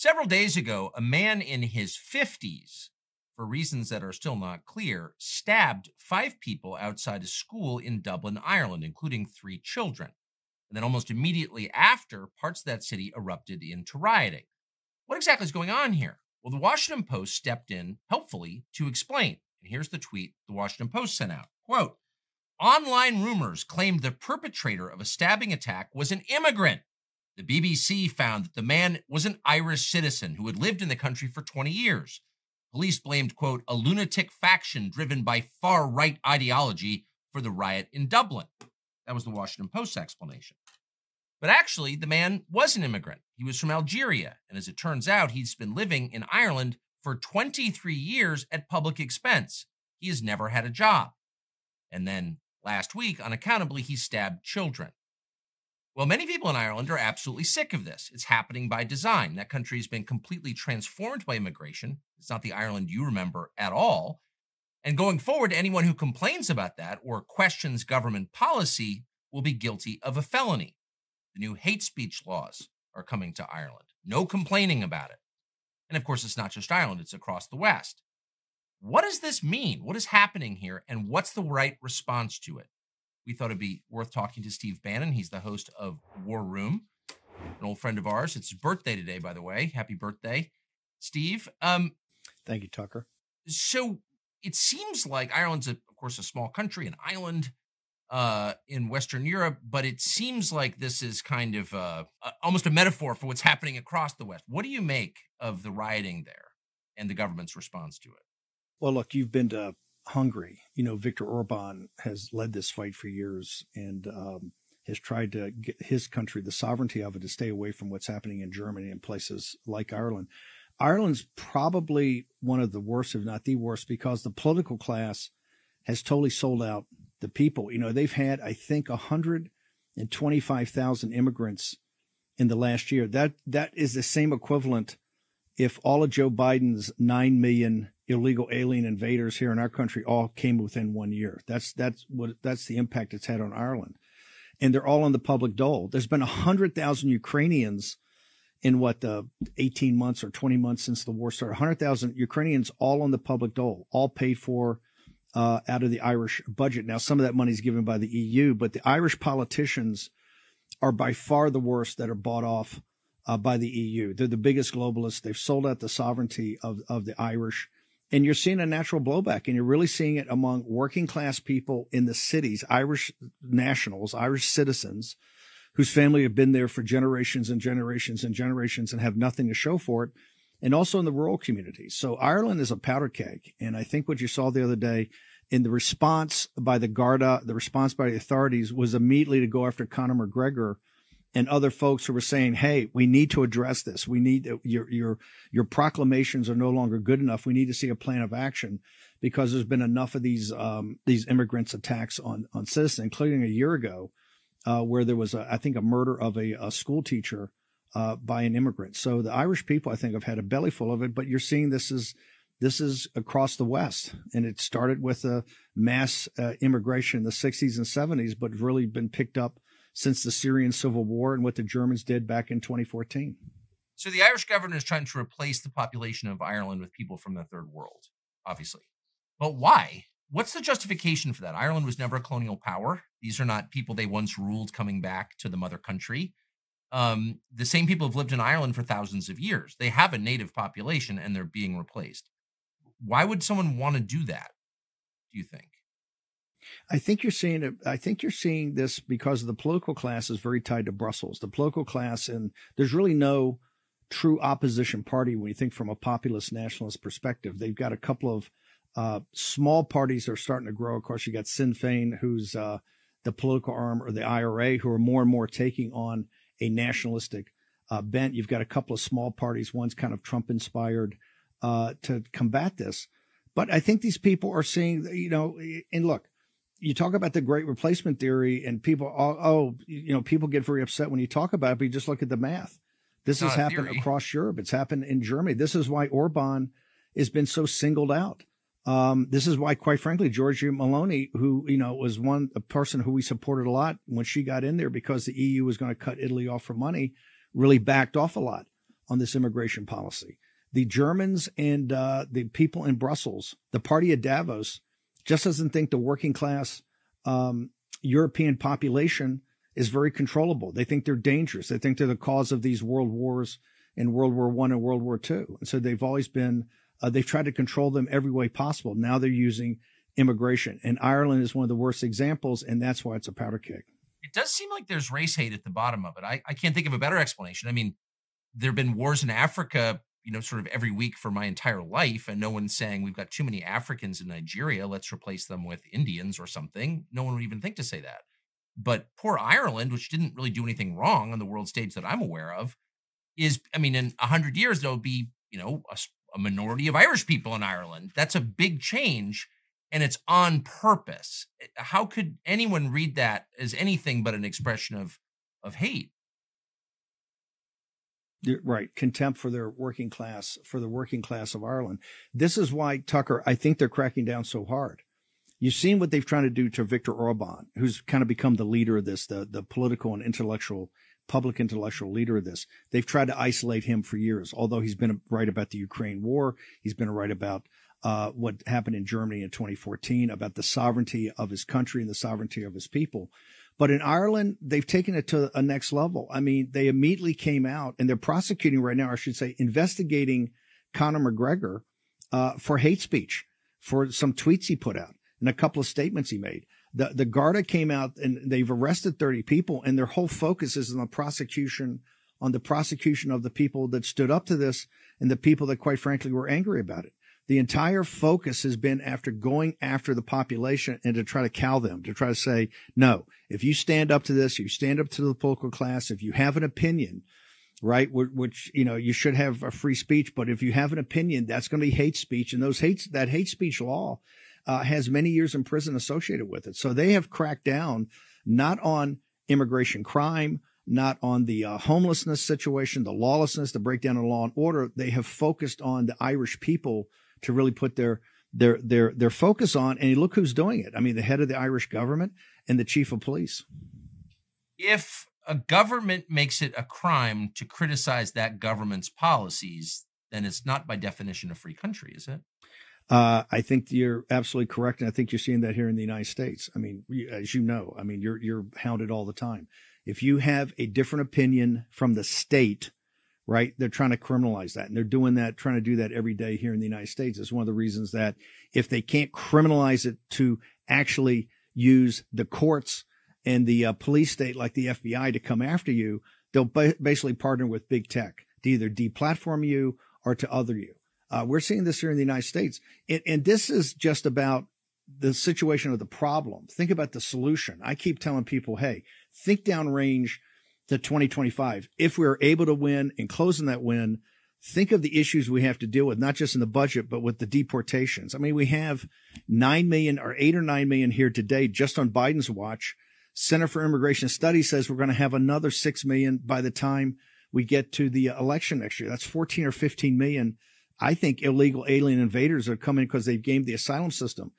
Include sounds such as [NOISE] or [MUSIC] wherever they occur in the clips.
Several days ago, a man in his 50s, for reasons that are still not clear, stabbed five people outside a school in Dublin, Ireland, including three children. And then almost immediately after, parts of that city erupted into rioting. What exactly is going on here? Well, the Washington Post stepped in helpfully to explain. And here's the tweet the Washington Post sent out. Quote, Online rumors claimed the perpetrator of a stabbing attack was an immigrant the BBC found that the man was an Irish citizen who had lived in the country for 20 years. Police blamed, quote, a lunatic faction driven by far right ideology for the riot in Dublin. That was the Washington Post's explanation. But actually, the man was an immigrant. He was from Algeria, and as it turns out, he's been living in Ireland for 23 years at public expense. He has never had a job. And then last week, unaccountably, he stabbed children. Well, many people in Ireland are absolutely sick of this. It's happening by design. That country has been completely transformed by immigration. It's not the Ireland you remember at all. And going forward, anyone who complains about that or questions government policy will be guilty of a felony. The new hate speech laws are coming to Ireland. No complaining about it. And of course, it's not just Ireland, it's across the West. What does this mean? What is happening here? And what's the right response to it? We thought it'd be worth talking to Steve Bannon. He's the host of War Room, an old friend of ours. It's his birthday today, by the way. Happy birthday, Steve. Um, Thank you, Tucker. So it seems like Ireland's, a, of course, a small country, an island uh, in Western Europe, but it seems like this is kind of uh, almost a metaphor for what's happening across the West. What do you make of the rioting there and the government's response to it? Well, look, you've been to Hungary. You know, Viktor Orban has led this fight for years and um, has tried to get his country, the sovereignty of it, to stay away from what's happening in Germany and places like Ireland. Ireland's probably one of the worst, if not the worst, because the political class has totally sold out the people. You know, they've had, I think, 125,000 immigrants in the last year. That that is the same equivalent if all of Joe Biden's 9 million illegal alien invaders here in our country all came within one year. That's that's what that's the impact it's had on Ireland, and they're all on the public dole. There's been hundred thousand Ukrainians in what the 18 months or 20 months since the war started. 100,000 Ukrainians all on the public dole, all paid for uh, out of the Irish budget. Now, some of that money is given by the EU, but the Irish politicians are by far the worst that are bought off uh, by the EU. They're the biggest globalists. They've sold out the sovereignty of, of the Irish and you're seeing a natural blowback and you're really seeing it among working class people in the cities, Irish nationals, Irish citizens whose family have been there for generations and generations and generations and have nothing to show for it. And also in the rural communities. So Ireland is a powder keg. And I think what you saw the other day in the response by the Garda, the response by the authorities was immediately to go after Conor McGregor and other folks who were saying, "Hey, we need to address this. We need your your your proclamations are no longer good enough. We need to see a plan of action because there's been enough of these um, these immigrants attacks on on citizens, including a year ago, uh, where there was a, I think a murder of a, a school teacher uh, by an immigrant. So the Irish people, I think, have had a belly full of it. But you're seeing this is this is across the West, and it started with a mass uh, immigration in the 60s and 70s, but really been picked up since the Syrian civil war and what the Germans did back in 2014. So the Irish government is trying to replace the population of Ireland with people from the third world, obviously. But why? What's the justification for that? Ireland was never a colonial power. These are not people they once ruled coming back to the mother country. Um, the same people have lived in Ireland for thousands of years. They have a native population and they're being replaced. Why would someone want to do that? Do you think? I think you're seeing it. I think you're seeing this because the political class is very tied to Brussels. The political class, and there's really no true opposition party when you think from a populist nationalist perspective. They've got a couple of uh, small parties that are starting to grow. Of course, you got Sinn Féin, who's uh, the political arm, or the IRA, who are more and more taking on a nationalistic uh, bent. You've got a couple of small parties. One's kind of Trump inspired uh, to combat this. But I think these people are seeing, you know, and look, you talk about the great replacement theory and people, oh, oh, you know, people get very upset when you talk about it, but you just look at the math. This has happened theory. across Europe. It's happened in Germany. This is why Orban has been so singled out. Um, this is why, quite frankly, Giorgia Meloni, who, you know, was one, a person who we supported a lot when she got in there because the EU was going to cut Italy off for money, really backed off a lot on this immigration policy. The Germans and uh, the people in Brussels, the party of Davos, just doesn't think the working class um, European population is very controllable. They think they're dangerous. They think they're the cause of these world wars in World War One and World War Two. And so they've always been uh, they've tried to control them every way possible. Now they're using immigration, and Ireland is one of the worst examples, and that's why it's a powder keg. It does seem like there's race hate at the bottom of it. I, I can't think of a better explanation. I mean, there have been wars in Africa, you know, sort of every week for my entire life, and no one's saying we've got too many Africans in Nigeria. Let's replace them with Indians or something. No one would even think to say that. But poor Ireland, which didn't really do anything wrong on the world stage that I'm aware of, is, I mean, in 100 years, there'll be, you know, a, a minority of Irish people in Ireland. That's a big change and it's on purpose. Eh, how could anyone read that as anything but an expression of of hate? Right contempt for their working class for the working class of Ireland. This is why Tucker. I think they're cracking down so hard. You've seen what they've tried to do to Viktor Orban, who's kind of become the leader of this, the the political and intellectual public intellectual leader of this. They've tried to isolate him for years, although he's been right about the Ukraine war. He's been right about uh, what happened in Germany in 2014, about the sovereignty of his country and the sovereignty of his people. But in Ireland, they've taken it to a next level. I mean, they immediately came out and they're prosecuting right now, I should say, investigating Conor McGregor uh, for hate speech, for some tweets he put out and a couple of statements he made the the Garda came out and they've arrested 30 people, and their whole focus is on the prosecution, on the prosecution of the people that stood up to this and the people that, quite frankly, were angry about it. The entire focus has been after going after the population and to try to cow them, to try to say, no, if you stand up to this, you stand up to the political class, if you have an opinion, right, which, you know, you should have a free speech, but if you have an opinion, that's going to be hate speech. And those hates, that hate speech law uh, has many years in prison associated with it. So they have cracked down not on immigration crime, not on the uh, homelessness situation, the lawlessness, the breakdown of law and order. They have focused on the Irish people to really put their their their their focus on. And look who's doing it. I mean, the head of the Irish government and the chief of police. If a government makes it a crime to criticize that government's policies, then it's not by definition a free country, is it? Uh, I think you're absolutely correct, and I think you're seeing that here in the United States. I mean, as you know, I mean, you're you're hounded all the time. If you have a different opinion from the state, right, they're trying to criminalize that, and they're doing that, trying to do that every day here in the United States. It's one of the reasons that if they can't criminalize it to actually use the courts and the uh, police state like the FBI to come after you, they'll ba- basically partner with big tech to either deplatform you or to other you. Uh, we're seeing this here in the United States. And, and this is just about the situation of the problem. Think about the solution. I keep telling people, hey, think downrange to 2025. If we're able to win and closing that win, think of the issues we have to deal with, not just in the budget, but with the deportations. I mean, we have 9 million or 8 or 9 million here today just on Biden's watch. Center for Immigration Studies says we're going to have another 6 million by the time we get to the election next year. That's 14 or 15 million I think illegal alien invaders are coming because they've gamed the asylum system.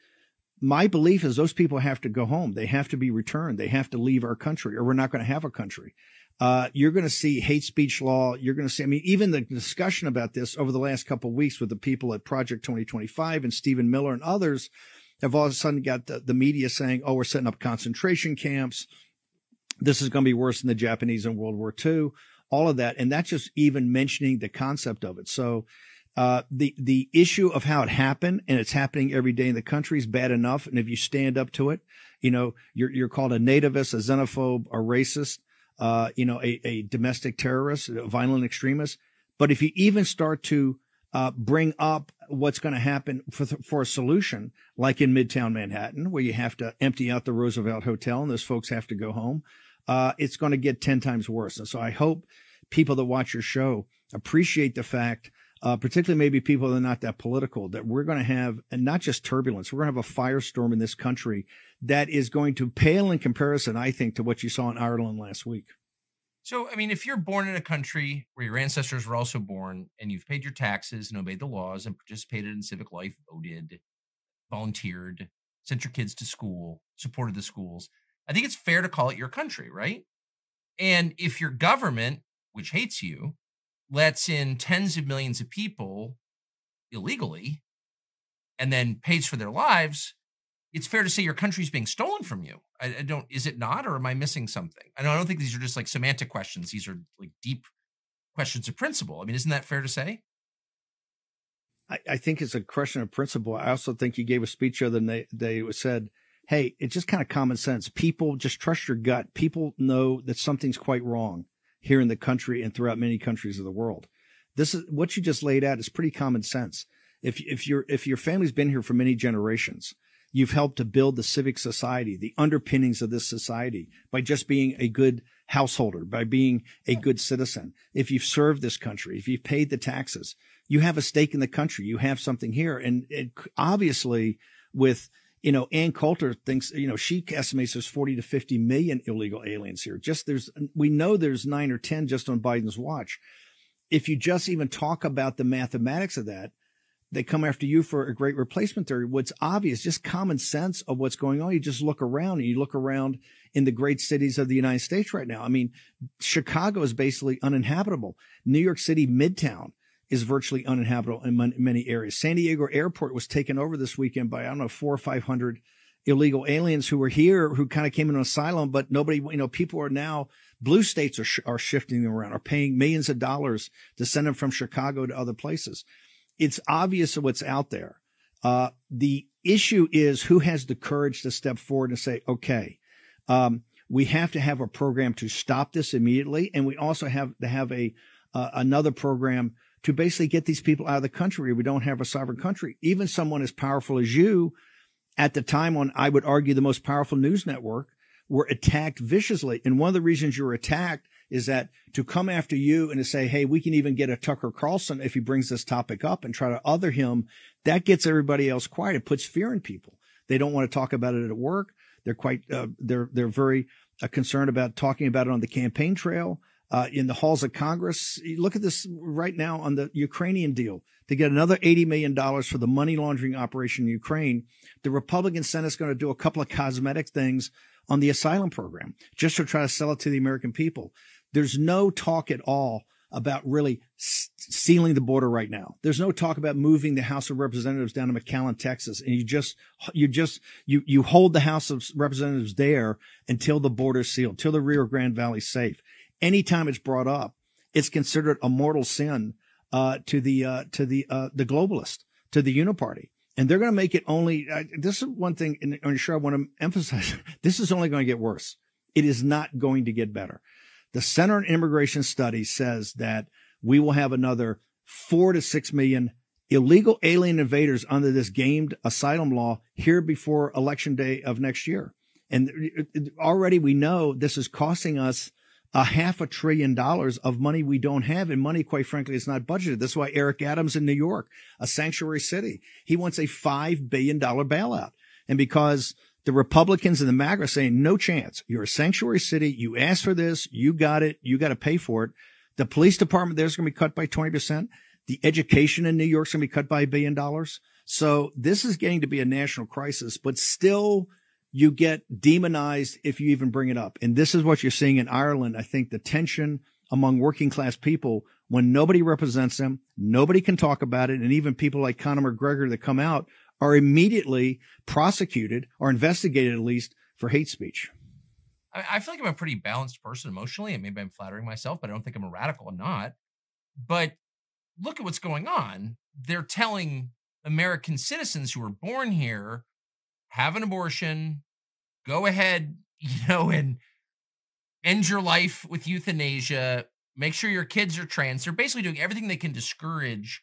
My belief is those people have to go home. They have to be returned. They have to leave our country or we're not going to have a country. Uh, you're going to see hate speech law. You're going to see, I mean, even the discussion about this over the last couple of weeks with the people at Project 2025 and Stephen Miller and others have all of a sudden got the, the media saying, oh, we're setting up concentration camps. This is going to be worse than the Japanese in World War II, all of that. And that's just even mentioning the concept of it. So uh, the the issue of how it happened and it's happening every day in the country is bad enough. And if you stand up to it, you know you're you're called a nativist, a xenophobe, a racist, uh, you know, a, a domestic terrorist, a violent extremist. But if you even start to uh, bring up what's going to happen for for a solution, like in Midtown Manhattan, where you have to empty out the Roosevelt Hotel and those folks have to go home, uh, it's going to get ten times worse. And so I hope people that watch your show appreciate the fact uh, particularly maybe people that are not that political, that we're going to have, and not just turbulence, we're going to have a firestorm in this country that is going to pale in comparison, I think, to what you saw in Ireland last week. So, I mean, if you're born in a country where your ancestors were also born and you've paid your taxes and obeyed the laws and participated in civic life, voted, volunteered, sent your kids to school, supported the schools, I think it's fair to call it your country, right? And if your government, which hates you, lets in tens of millions of people illegally and then pays for their lives, it's fair to say your country's being stolen from you. I, I don't, is it not, or am I missing something? I don't, I don't think these are just like semantic questions. These are like deep questions of principle. I mean, isn't that fair to say? I, I think it's a question of principle. I also think you gave a speech the other day, they said, Hey, it's just kind of common sense. People just trust your gut. People know that something's quite wrong here in the country and throughout many countries of the world. This is what you just laid out is pretty common sense. If, if your, if your family's been here for many generations, you've helped to build the civic society, the underpinnings of this society by just being a good householder, by being a good citizen. If you've served this country, if you've paid the taxes, you have a stake in the country. You have something here. And it, obviously with, you know, Ann Coulter thinks, you know, she estimates there's 40 to 50 million illegal aliens here. Just there's, we know there's nine or 10 just on Biden's watch. If you just even talk about the mathematics of that, they come after you for a great replacement theory. What's obvious, just common sense of what's going on. You just look around and you look around in the great cities of the United States right now. I mean, Chicago is basically uninhabitable. New York City, Midtown is virtually uninhabitable in many areas. San Diego airport was taken over this weekend by, I don't know, four or 500 illegal aliens who were here, who kind of came in on asylum, but nobody, you know, people are now, blue states are, sh- are shifting them around, are paying millions of dollars to send them from Chicago to other places it's obvious what's out there. Uh, the issue is who has the courage to step forward and say, okay, um, we have to have a program to stop this immediately. And we also have to have a, uh, another program to basically get these people out of the country. We don't have a sovereign country. Even someone as powerful as you at the time on, I would argue, the most powerful news network were attacked viciously. And one of the reasons you were attacked is that to come after you and to say, Hey, we can even get a Tucker Carlson if he brings this topic up and try to other him. That gets everybody else quiet. It puts fear in people. They don't want to talk about it at work. They're quite, uh, they're, they're very uh, concerned about talking about it on the campaign trail. Uh, in the halls of Congress. Look at this right now on the Ukrainian deal to get another $80 million for the money laundering operation in Ukraine. The Republican Senate's going to do a couple of cosmetic things on the asylum program just to try to sell it to the American people. There's no talk at all about really sealing the border right now. There's no talk about moving the House of Representatives down to McAllen, Texas. And you just, you just, you, you hold the House of Representatives there until the border's sealed, till the Rio Grande Valley's safe. Anytime it's brought up, it's considered a mortal sin, uh, to the, uh, to the, uh, the globalist, to the uniparty. And they're going to make it only, uh, this is one thing, and I'm sure I want to emphasize, [LAUGHS] this is only going to get worse. It is not going to get better. The Center on Immigration Studies says that we will have another four to six million illegal alien invaders under this gamed asylum law here before election day of next year. And already we know this is costing us a half a trillion dollars of money we don't have and money, quite frankly, is not budgeted. That's why Eric Adams in New York, a sanctuary city, he wants a $5 billion bailout. And because the Republicans and the MAGA are saying, no chance. You're a sanctuary city. You asked for this. You got it. You got to pay for it. The police department there's going to be cut by 20%. The education in New York's going to be cut by a billion dollars. So this is getting to be a national crisis, but still you get demonized if you even bring it up. And this is what you're seeing in Ireland. I think the tension among working class people when nobody represents them, nobody can talk about it. And even people like Conor McGregor that come out are immediately prosecuted or investigated at least for hate speech. I feel like I'm a pretty balanced person emotionally, and maybe I'm flattering myself, but I don't think I'm a radical. I'm not. But look at what's going on. They're telling American citizens who were born here, have an abortion, go ahead, [LAUGHS] you know, and end your life with euthanasia, make sure your kids are trans. They're basically doing everything they can discourage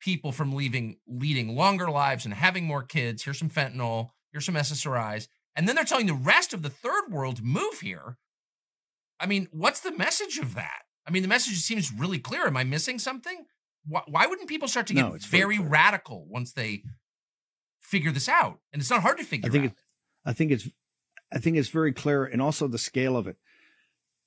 people from leaving leading longer lives and having more kids. Here's some fentanyl, here's some SSRIs. And then they're telling the rest of the third world to move here. I mean, what's the message of that? I mean, the message seems really clear. Am I missing something? Why, why wouldn't people start to get no, very, very radical once they figure this out? And it's not hard to figure I think out. I think it's I think it's very clear, and also the scale of it.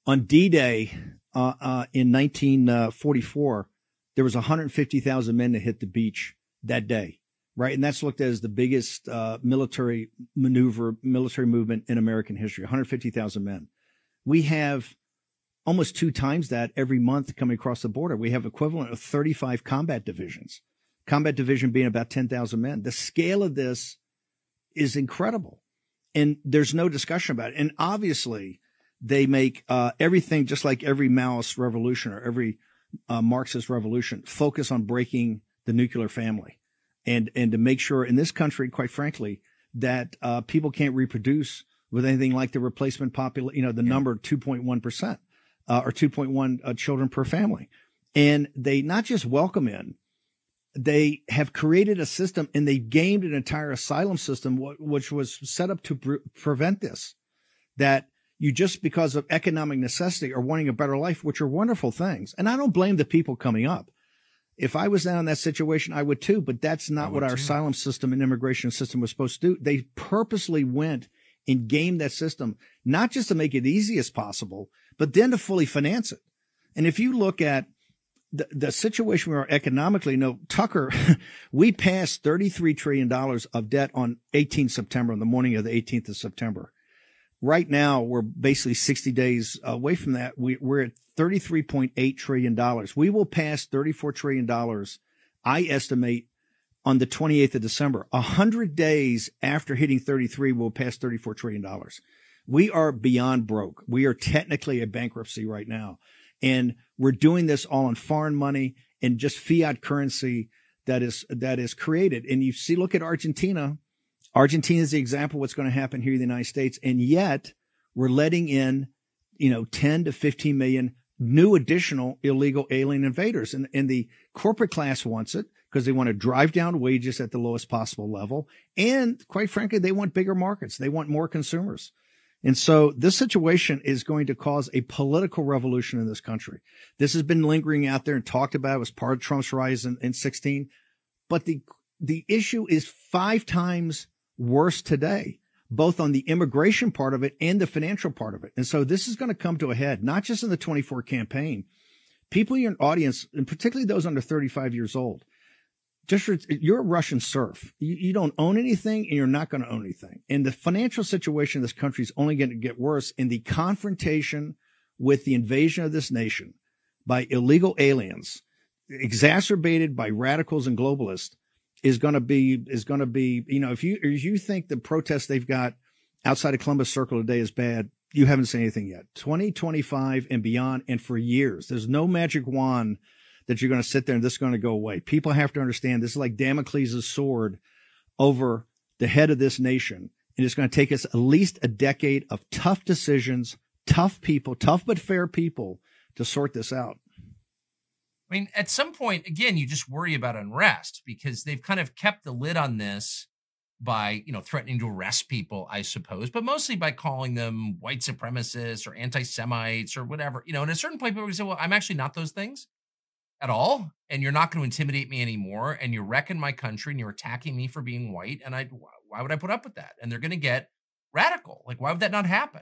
On D-Day uh, uh, in 1944, there was 150,000 men that hit the beach that day, right? And that's looked at as the biggest uh, military maneuver, military movement in American history. 150,000 men. We have almost two times that every month coming across the border. We have equivalent of 35 combat divisions, combat division being about 10,000 men. The scale of this is incredible. And there's no discussion about it. And obviously they make uh, everything just like every Maoist revolution or every uh, Marxist revolution focus on breaking the nuclear family and, and to make sure in this country, quite frankly, that uh, people can't reproduce with anything like the replacement population, you know, the yeah. number 2.1% uh, or 2.1 uh, children per family. And they not just welcome in, they have created a system and they gamed an entire asylum system, which was set up to pre- prevent this. That you just because of economic necessity or wanting a better life, which are wonderful things. And I don't blame the people coming up. If I was down in that situation, I would too, but that's not what our too. asylum system and immigration system was supposed to do. They purposely went and gamed that system, not just to make it easy as possible, but then to fully finance it. And if you look at the, the situation we are economically, know, Tucker, [LAUGHS] we passed $33 trillion of debt on 18 September, on the morning of the 18th of September. Right now, we're basically 60 days away from that. We, we're at $33.8 trillion. We will pass $34 trillion, I estimate, on the 28th of December. A hundred days after hitting 33, we'll pass $34 trillion. We are beyond broke. We are technically a bankruptcy right now. And we're doing this all in foreign money and just fiat currency that is, that is created. And you see, look at Argentina. Argentina is the example of what's going to happen here in the United States. And yet we're letting in, you know, 10 to 15 million new additional illegal alien invaders. And, and the corporate class wants it because they want to drive down wages at the lowest possible level. And quite frankly, they want bigger markets. They want more consumers. And so this situation is going to cause a political revolution in this country. This has been lingering out there and talked about. It was part of Trump's rise in, in 16. But the, the issue is five times worse today, both on the immigration part of it and the financial part of it. And so this is going to come to a head, not just in the 24 campaign. People in your audience, and particularly those under 35 years old, just you're a Russian serf. You, you, don't own anything and you're not going to own anything. And the financial situation of this country is only going to get worse. And the confrontation with the invasion of this nation by illegal aliens, exacerbated by radicals and globalists, is going to be is going to be. You know, if you if you think the protest they've got outside of Columbus Circle today is bad, you haven't seen anything yet. 2025 and beyond, and for years, there's no magic wand that you're going to sit there and this is going to go away. People have to understand this is like Damocles' sword over the head of this nation. And it's going to take us at least a decade of tough decisions, tough people, tough but fair people to sort this out. I mean, at some point, again, you just worry about unrest because they've kind of kept the lid on this by, you know, threatening to arrest people, I suppose, but mostly by calling them white supremacists or anti Semites or whatever. You know, and at a certain point, people say, well, I'm actually not those things at all and you're not going to intimidate me anymore and you're wrecking my country and you're attacking me for being white and i why would i put up with that? And they're going to get radical. Like why would that not happen?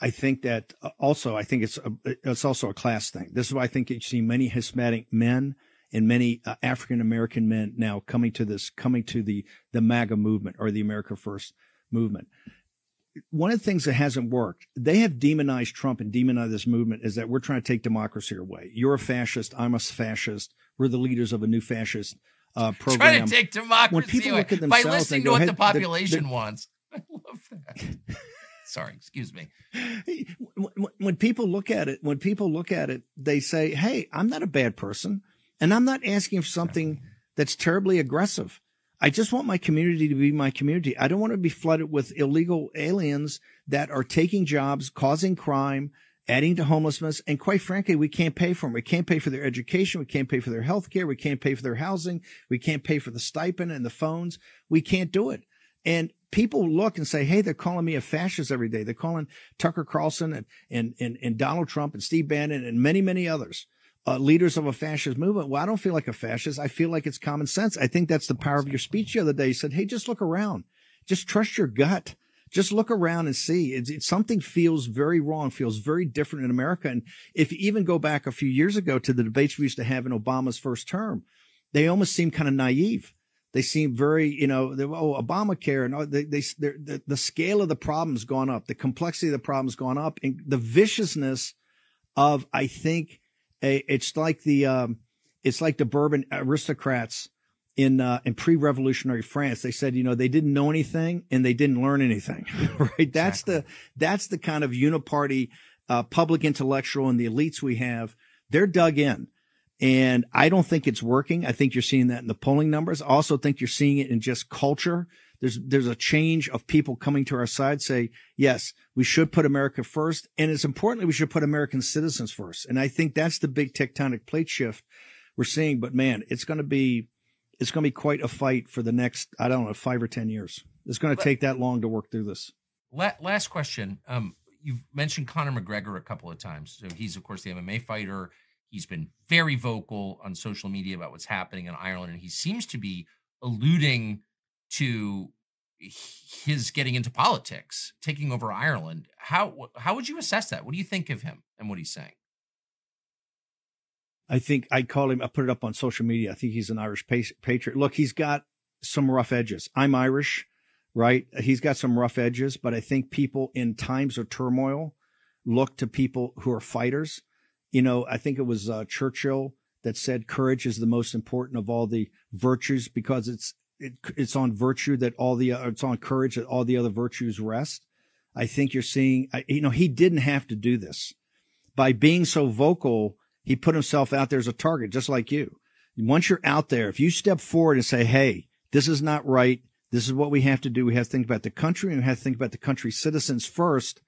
I think that uh, also i think it's a, it's also a class thing. This is why i think you see many hispanic men and many uh, african american men now coming to this coming to the the maga movement or the america first movement one of the things that hasn't worked, they have demonized Trump and demonized this movement is that we're trying to take democracy away. You're a fascist. I'm a fascist. We're the leaders of a new fascist uh, program. [LAUGHS] Trying to take democracy when people away look at themselves by listening to what the population the, the, wants. [LAUGHS] I love that. [LAUGHS] Sorry, excuse me. When people look at it, when people look at it, they say, "Hey, I'm not a bad person, and I'm not asking for something that's terribly aggressive." I just want my community to be my community. I don't want to be flooded with illegal aliens that are taking jobs, causing crime, adding to homelessness. And quite frankly, we can't pay for them. We can't pay for their education. We can't pay for their health care. We can't pay for their housing. We can't pay for the stipend and the phones. We can't do it. And people look and say, Hey, they're calling me a fascist every day. They're calling Tucker Carlson and, and, and, and Donald Trump and Steve Bannon and many, many others uh, leaders of a fascist movement. Well, I don't feel like a fascist. I feel like it's common sense. I think that's the power of your speech the other day. You said, Hey, just look around. Just trust your gut. Just look around and see. It's, it's, something feels very wrong, feels very different in America. And if you even go back a few years ago to the debates we used to have in Obama's first term, they almost seem kind of naive. They seem very, you know, oh, Obamacare and they, they, the, the scale of the problem's gone up. The complexity of the problem's gone up and the viciousness of I think it's like the um, it's like the bourbon aristocrats in uh, in pre-revolutionary France. They said, you know, they didn't know anything and they didn't learn anything. [LAUGHS] right? That's exactly. the that's the kind of uniparty uh, public intellectual and the elites we have. They're dug in. And I don't think it's working. I think you're seeing that in the polling numbers. I also think you're seeing it in just culture. There's, there's a change of people coming to our side say, yes, we should put America first. And it's importantly, we should put American citizens first. And I think that's the big tectonic plate shift we're seeing. But man, it's going to be, it's going to be quite a fight for the next, I don't know, five or 10 years. It's going to take that long to work through this. Last question. Um, you've mentioned Conor McGregor a couple of times. So he's, of course, the MMA fighter. He's been very vocal on social media about what's happening in Ireland, and he seems to be alluding to his getting into politics, taking over Ireland. How how would you assess that? What do you think of him and what he's saying? I think I'd call him. I put it up on social media. I think he's an Irish patriot. Look, he's got some rough edges. I'm Irish, right? He's got some rough edges, but I think people in times of turmoil look to people who are fighters. You know, I think it was uh, Churchill that said courage is the most important of all the virtues because it's it, it's on virtue that all the uh, it's on courage that all the other virtues rest. I think you're seeing, you know, he didn't have to do this by being so vocal he put himself out there as a target, just like you. Once you're out there, if you step forward and say, Hey, this is not right. This is what we have to do. We have to think about the country and we have to think about the country's citizens first.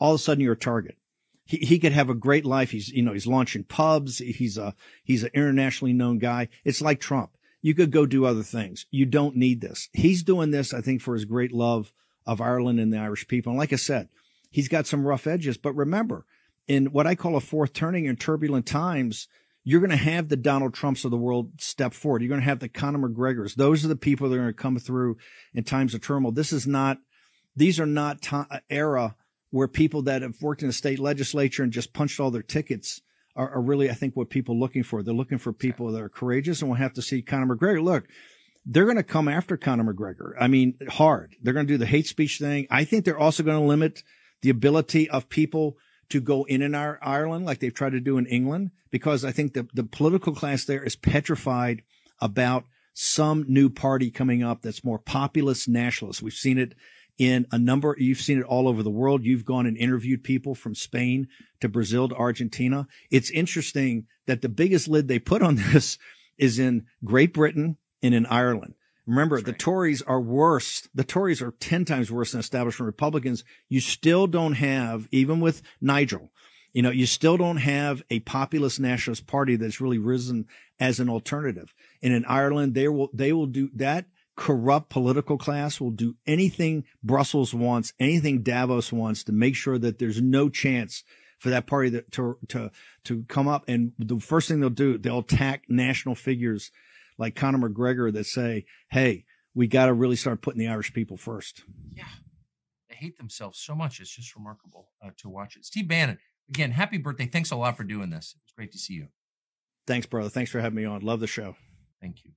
All of a sudden you're a target. He, he could have a great life. He's, you know, he's launching pubs. He's a, he's an internationally known guy. It's like Trump. You could go do other things. You don't need this. He's doing this, I think, for his great love of Ireland and the Irish people. And like I said, he's got some rough edges, but remember, in what I call a fourth turning in turbulent times, you're going to have the Donald Trumps of the world step forward. You're going to have the Conor McGregors. Those are the people that are going to come through in times of turmoil. This is not, these are not t- uh, era where people that have worked in the state legislature and just punched all their tickets are, are really, I think, what people are looking for. They're looking for people that are courageous and we'll have to see Conor McGregor. Look, they're going to come after Conor McGregor. I mean, hard. They're going to do the hate speech thing. I think they're also going to limit the ability of people to go in in our Ireland like they've tried to do in England because I think the, the political class there is petrified about some new party coming up that's more populist nationalist. We've seen it in a number, you've seen it all over the world. You've gone and interviewed people from Spain to Brazil to Argentina. It's interesting that the biggest lid they put on [LAUGHS] this is in Great Britain and in Ireland. Remember, That's the. Tories are worse. The Tories are 10 times worse than establishment Republicans. You still don't have, even with Nigel, you know, you still don't have a populist nationalist party that's really risen as an alternative. And in Ireland, they will, they will do that corrupt political class will do anything Brussels wants, anything Davos wants to make sure that there's no chance for that party that, to, to, to come up. And the first thing they'll do, they'll attack national figures like Conor McGregor that say, hey, we got to really start putting the Irish people first. Yeah. They hate themselves so much. It's just remarkable uh, to watch it. Steve Bannon, again, happy birthday. Thanks a lot for doing this. It's great to see you. Thanks, brother. Thanks for having me on. Love the show. Thank you.